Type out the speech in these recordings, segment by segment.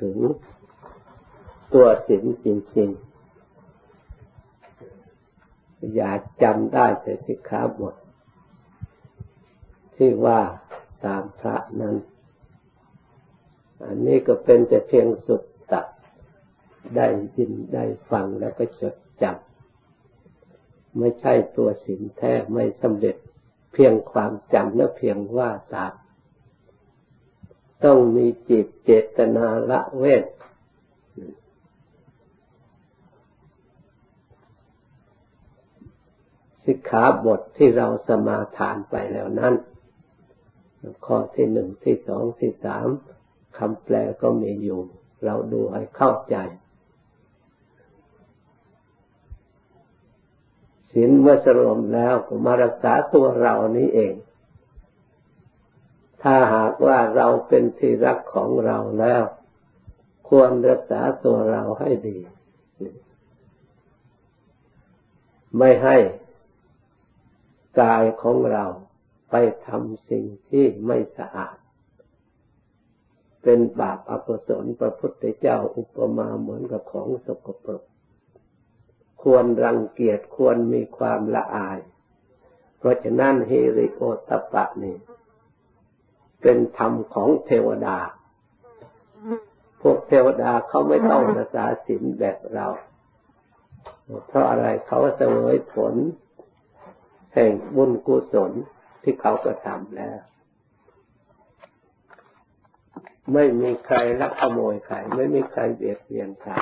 ถึงตัวศีลจริงๆ อย่าจำได้แต่สิกขาบท ที่ว่าตามพระนั้น อันนี้ก็เป็นแต่เพียงสุดตัดได้ยินได้ฟังแล้วก็จดจำไม่ใช่ตัวศีลแท้ไม่สำเร็จเพียงความจำและเพียงว่าตาม ต้องมีจิตเจตนาละเวทสิกขาบทที่เราสมาทานไปแล้วนั้น ข้อที่หนึ่งที่สองที่สามคำแปลก็มีอยู่ เราดูให้เข้าใจศีลเมื่อสรวมแล้วก็มารักษาตัวเรานี้เอง ถ้าหากว่าเราเป็นที่รักของเราแล้ว ควรรักษาตัวเราให้ดี ไม่ให้กายของเราไปทำสิ่งที่ไม่สะอาด เป็นบาปอกุศลพระพุทธเจ้าอุปมาเหมือนกับของสกปรก ควรรังเกียจควรมีความละอาย เพราะฉะนั้นเฮริโอตปะนี่ เป็นธรรมของเทวดา พวกเทวดาเขาไม่ต้องรักษาศีลแบบเรา เพราะอะไรเขาเสวยผล แห่งบุญกุศลที่เขากระทำแล้ว ไม่มีใครลักขโมยใคร ไม่มีใครเบียดเบียนใคร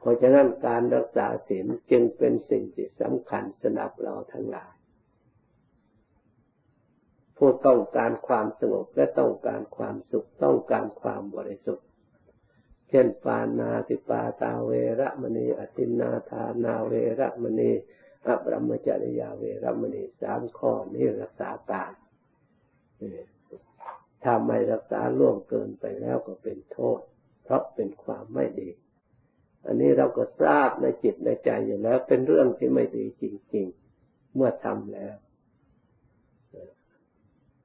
เพราะฉะนั้นการรักษาศีลจึงเป็นสิ่งที่สำคัญสำหรับเราทั้งหลาย ผู้ต้องการความสงบและต้องการความสุขต้องการความบริสุทธิ์ เช่นปานาติปาตาเวระมณีอตินาทานาเวระมณีอัปรมจริยาเวระมณีสามข้อนี้รักษาตายถ้าไม่รักษาล่วงเกินไปแล้วก็เป็นโทษ เพราะเป็นความไม่ดี อันนี้เราก็ทราบในจิตในใจอยู่แล้ว เป็นเรื่องที่ไม่ดีจริง ๆ เมื่อทำแล้ว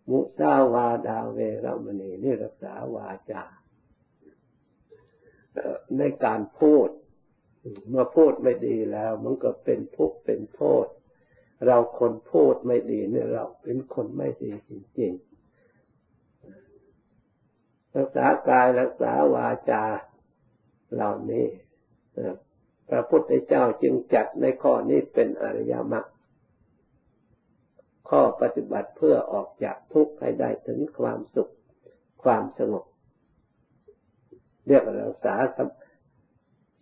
มุสาวาดาเวรมณีนี่รักษาวาจาในการพูดเมื่อพูดไม่ดีแล้ว มันก็เป็นทุกข์เป็นโทษ เราคนพูดไม่ดีเนี่ยเราเป็นคนไม่ดีจริงๆรักษากายรักษาวาจาเหล่านี้พระพุทธเจ้าจึงจัดในข้อนี้เป็นอริยมรรค ข้อปฏิบัติเพื่อออกจากทุกข์ให้ได้ถึงความสุขความสงบ เรียกรักษา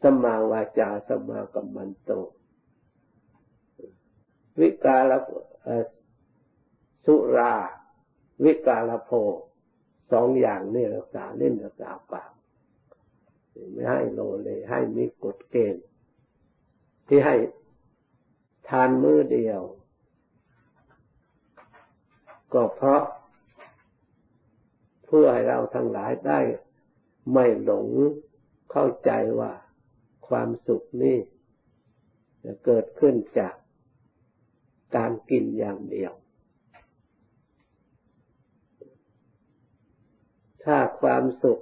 สมาวาจาสมากัมมันโต วิกาลสุรา วิกาลโภสองอย่างนี่รักษาเล่นรักษาปากไม่ให้โลเลให้มีกฎเกณฑ์ ที่ให้ทานมื้อเดียว ก็เพราะเพื่อให้เราทั้งหลายได้ไม่หลงเข้าใจว่าความสุขนี่จะเกิดขึ้นจากการกินอย่างเดียว ถ้าความสุข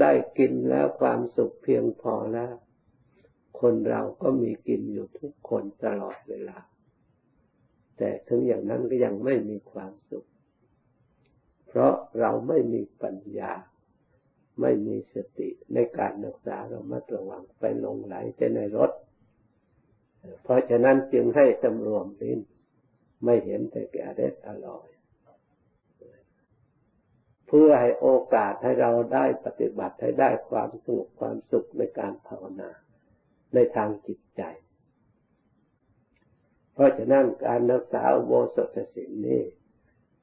ได้กินแล้วความสุขเพียงพอแล้ว คนเราก็มีกินอยู่ทุกคนตลอดเวลา แต่ถึงอย่างนั้นก็ยังไม่มีความสุข เพราะเราไม่มีปัญญา ไม่มีสติในการรักษาเรามาระวังไปลงไหลแต่ในรถ เพราะฉะนั้นจึงให้สำรวมลิ้นไม่เห็นแต่แก่เด็ดอร่อย เพื่อให้โอกาสให้เราได้ปฏิบัติให้ได้ความสงบความสุขในการภาวนา ในทางจิตใจ เพราะฉะนั้นการรักษาโวสถศิลนี้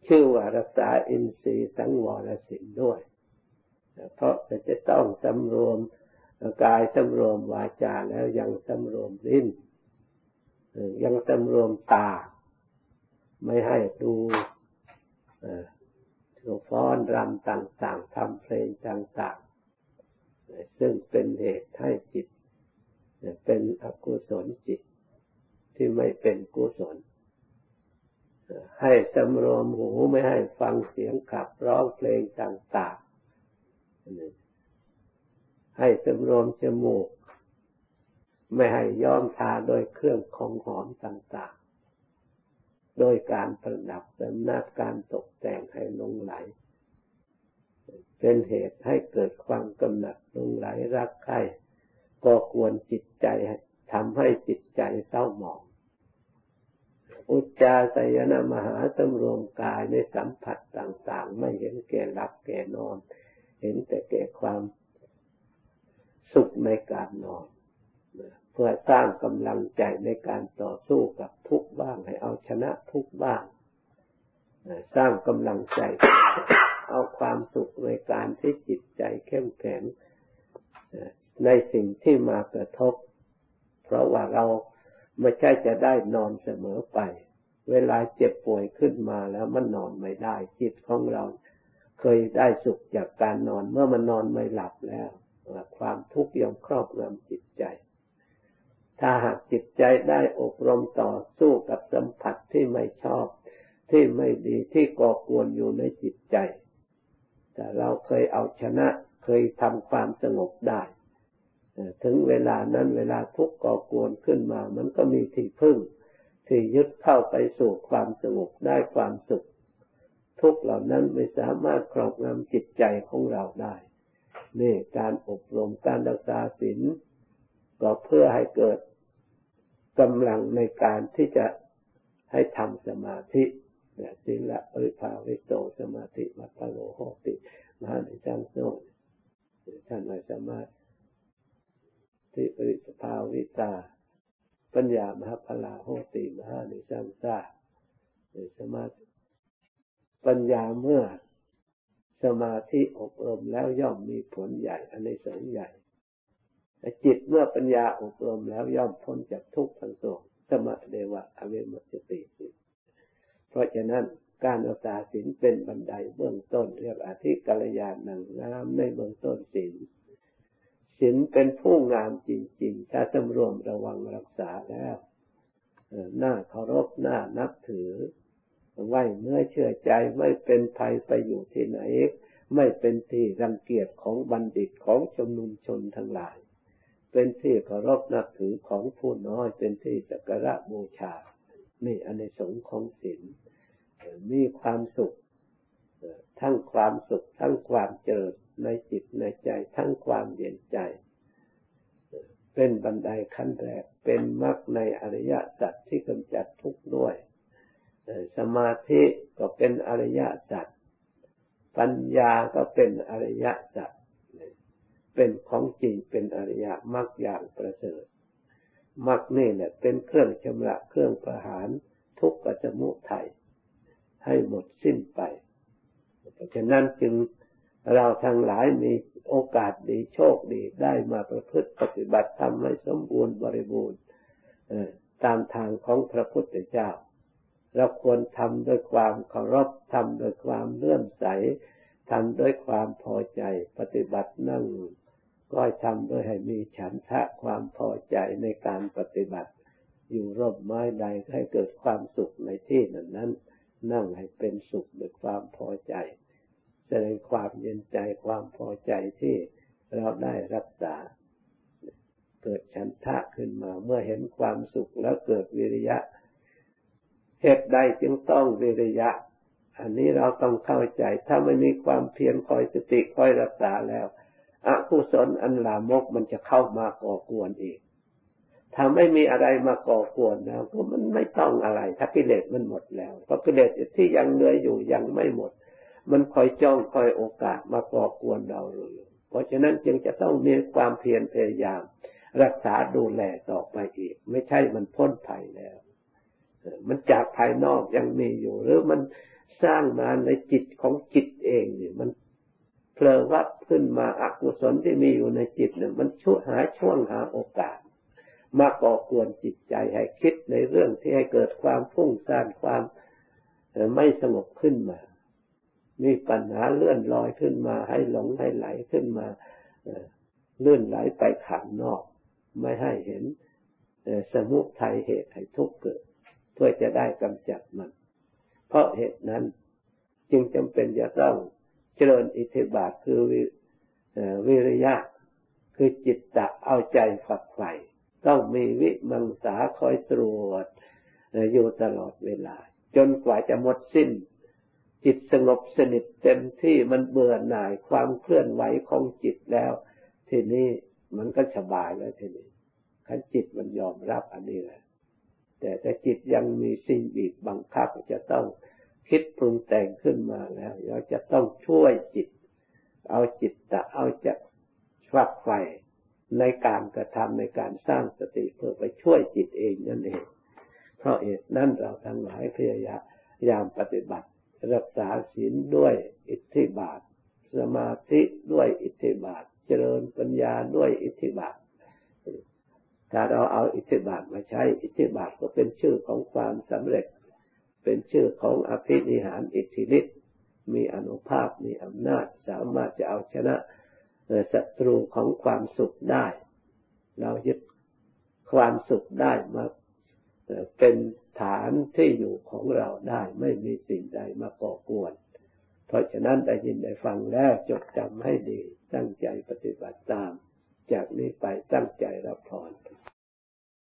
ชื่อว่ารักษาอินทรีย์สังวรศิลด้วย เพราะจะต้องสำรวมกายสำรวมวาจาแล้วยังสำรวมลิ้นยังสำรวมตา ไม่ให้ดูฟ้อนรำต่างๆทำเพลงต่างๆ ซึ่งเป็นเหตุให้จิต เป็นอกุศลจิต ที่ไม่เป็นกุศล ให้สำรวมหูไม่ให้ฟังเสียงขับร้องเพลงต่างๆ ให้สำรวมจมูก ไม่ให้ย้อมทาโดยเครื่องของหอมต่างๆ โดยการประดับเสริมนาการตกแต่งให้ลงไหล เป็นเหตุให้เกิดความกำหนัดลงไหลรักใคร่ก็ควรจิตใจ ทำให้จิตใจเศร้าหมอง อุจจาสยนมหาสำรวมกายในสัมผัสต่างๆ ไม่เห็นแก่หลับแก่นอน เห็นแต่แก่ความสุขในการนอน เพื่อสร้างกำลังใจในการต่อสู้กับทุกบ้าง ให้เอาชนะทุกบ้าง สร้างกำลังใจ เอาความสุขในการที่จิตใจเข้มแข็งในสิ่งที่มากระทบ เพราะว่าเราไม่ใช่จะได้นอนเสมอไป เวลาเจ็บป่วยขึ้นมาแล้วมันนอนไม่ได้ จิตของเราเคยได้สุขจากการนอนเมื่อมันนอนไม่หลับแล้ว ความทุกข์ย่อมครอบงำจิตใจ ถ้าหากจิตใจได้อบรมต่อสู้กับสัมผัสที่ไม่ชอบ ที่ไม่ดีที่ก่อกวนอยู่ในจิตใจ แต่เราเคยเอาชนะเคยทำความสงบได้ ถึงเวลานั้นเวลาทุกข์ก่อกวนขึ้นมา มันก็มีที่พึ่ง ที่ยึดเข้าไปสู่ความสงบได้ความสุข ทุกเหล่านั้นไม่สามารถครอบงำจิตใจของเราได้นี่การอบรมการรักษาศีลก็เพื่อให้เกิดกำลังในการที่จะให้ทำสมาธิเนี่ยศีละปริภาวิโตสมาธิมัตโลโหติมหาในจังโนท่านไม่สามารถ ภาวิตา ปัญญามหาพลาโหติมหาในสังสาในสมาธิปัญญาเมื่อสมาธิอบรมแล้วย่อมมีผลใหญ่อันในสงใหญ่จิตเมื่อปัญญาอบรมแล้วย่อมพ้นจากทุกข์ทั้งปวงสมะเดวะอเวมัจติเพราะฉะนั้นการอัตาสินเป็นบันไดเบื้องต้นเรียกอธิกัลยาณังงามในเบื้องต้นสิน ศีลเป็นผู้งามจริง ๆ ถ้าสำรวมระวังรักษาแล้วหน้าเคารพหน้านับถือ ไว้เมื่อเชื่อใจไม่เป็นภัยไปอยู่ที่ไหน ไม่เป็นที่รังเกียจของบัณฑิตของชมนุมชนทั้งหลาย เป็นที่เคารพนับถือของผู้น้อย เป็นที่สักการะบูชานี่อันในสงของศีลมีความสุข ทั้งความสุข ทั้งความเจริญ ในจิตในใจทั้งความเย็นใจ เป็นบันไดขั้นแรก เป็นมรรคในอริยสัจที่กำจัดทุกข์ด้วย สมาธิก็เป็นอริยสัจปัญญาก็เป็นอริยสัจเป็นของจริงเป็นอริยมรรคอย่างประเสริฐมรรคนี่แหละเป็นเครื่องชำระเครื่องประหารทุกข์กับสมุทัยให้หมดสิ้นไป เพราะฉะนั้นจึง เราทั้งหลายมีโอกาสดีโชคดีได้มาประพฤติปฏิบัติทำให้สมบูรณ์บริบูรณ์ตามทางของพระพุทธเจ้า เราควรทำด้วยความเคารพทำด้วยความเลื่อมใสทำด้วยความพอใจ ปฏิบัตินั่ง ก็ทำด้วยให้มีฉันทะความพอใจในการปฏิบัติ อยู่ร่มไม้ใดให้เกิดความสุขในที่นั้นนั้นนั่งให้เป็นสุขด้วยความพอใจ แสดงความเย็นใจความพอใจที่เราได้รักษา เกิดฉันทะขึ้นมา เมื่อเห็นความสุขแล้วเกิดวิริยะเหตุใดจึงต้องวิริยะ อันนี้เราต้องเข้าใจ ถ้าไม่มีความเพียรคอยสติคอยรักษาแล้วอกุศลอันลามกมันจะเข้ามาก่อกวนอีกถ้าไม่มีอะไรมาก่อกวนแล้วก็มันไม่ต้องอะไร ถ้ากิเลสมันหมดแล้วเพราะกิเลสที่ยังเหลืออยู่ยังไม่หมด มันคอยจ้องคอยโอกาสมาก่อกวนเราเลยเพราะฉะนั้นจึงจะต้องมีความเพียรพยายาม รักษาดูแลต่อไปอีก ไม่ใช่มันพ้นภัยแล้ว มันจากภายนอกยังมีอยู่ หรือมันสร้างมาในจิตของจิตเองเนี่ยมันเพลวัดขึ้นมาอกุศลที่มีอยู่ในจิตเนี่ยมันช่วยหาช่วงหาโอกาส มาก่อกวนจิตใจให้คิดในเรื่องที่ให้เกิดความฟุ้งซ่านความไม่สงบขึ้นมา มีปัญหาเลื่อนลอยขึ้นมา ให้หลงให้ไหลขึ้นมาเลื่อนไหลไปขังนอก ไม่ให้เห็นสมุทัยเหตุให้ทุกข์เกิด เพื่อจะได้กำจัดมัน เพราะเหตุนั้นจึงจำเป็นจะต้องเจริญอิทธิบาทคือวิริยะคือจิตตะเอาใจฝักใฝ่ต้องมีวิมังสาคอยตรวจอยู่ตลอดเวลา จนกว่าจะหมดสิ้น จิตสงบสนิทเต็มที่มันเบื่อหน่ายความเคลื่อนไหวของจิตแล้ว ทีนี้มันก็สบายแล้วทีนี้ขันจิตมันยอมรับอันนี้แหละแต่ถ้าจิตยังมีสิ่งบีบบังคับจะต้องคิดปรุงแต่งขึ้นมาแล้วเราจะต้องช่วยจิต เอาจิตตะเอาจะฝักใฝ่ในการกระทำในการสร้างสติเพื่อไปช่วยจิตเองนั่นเอง เพราะเหตุนั้นเราทั้งหลายพยายามปฏิบัติ รักษาศีลด้วยอิทธิบาท สมาธิด้วยอิทธิบาท เจริญปัญญาด้วยอิทธิบาท ถ้าเราเอาอิทธิบาทมาใช้อิทธิบาทก็เป็นชื่อของความสำเร็จ เป็นชื่อของอภินิหารอิทธิฤทธิ์มีอนุภาพมีอำนาจสามารถจะเอาชนะศัตรูของความสุขได้ เรายึดความสุขได้มาเป็น ฐานที่อยู่ของเราได้ไม่มีสิ่งใดมาก่อกวน เพราะฉะนั้นได้ยินได้ฟังแล้วจดจำให้ดี ตั้งใจปฏิบัติตาม จากนี้ไปตั้งใจรับพร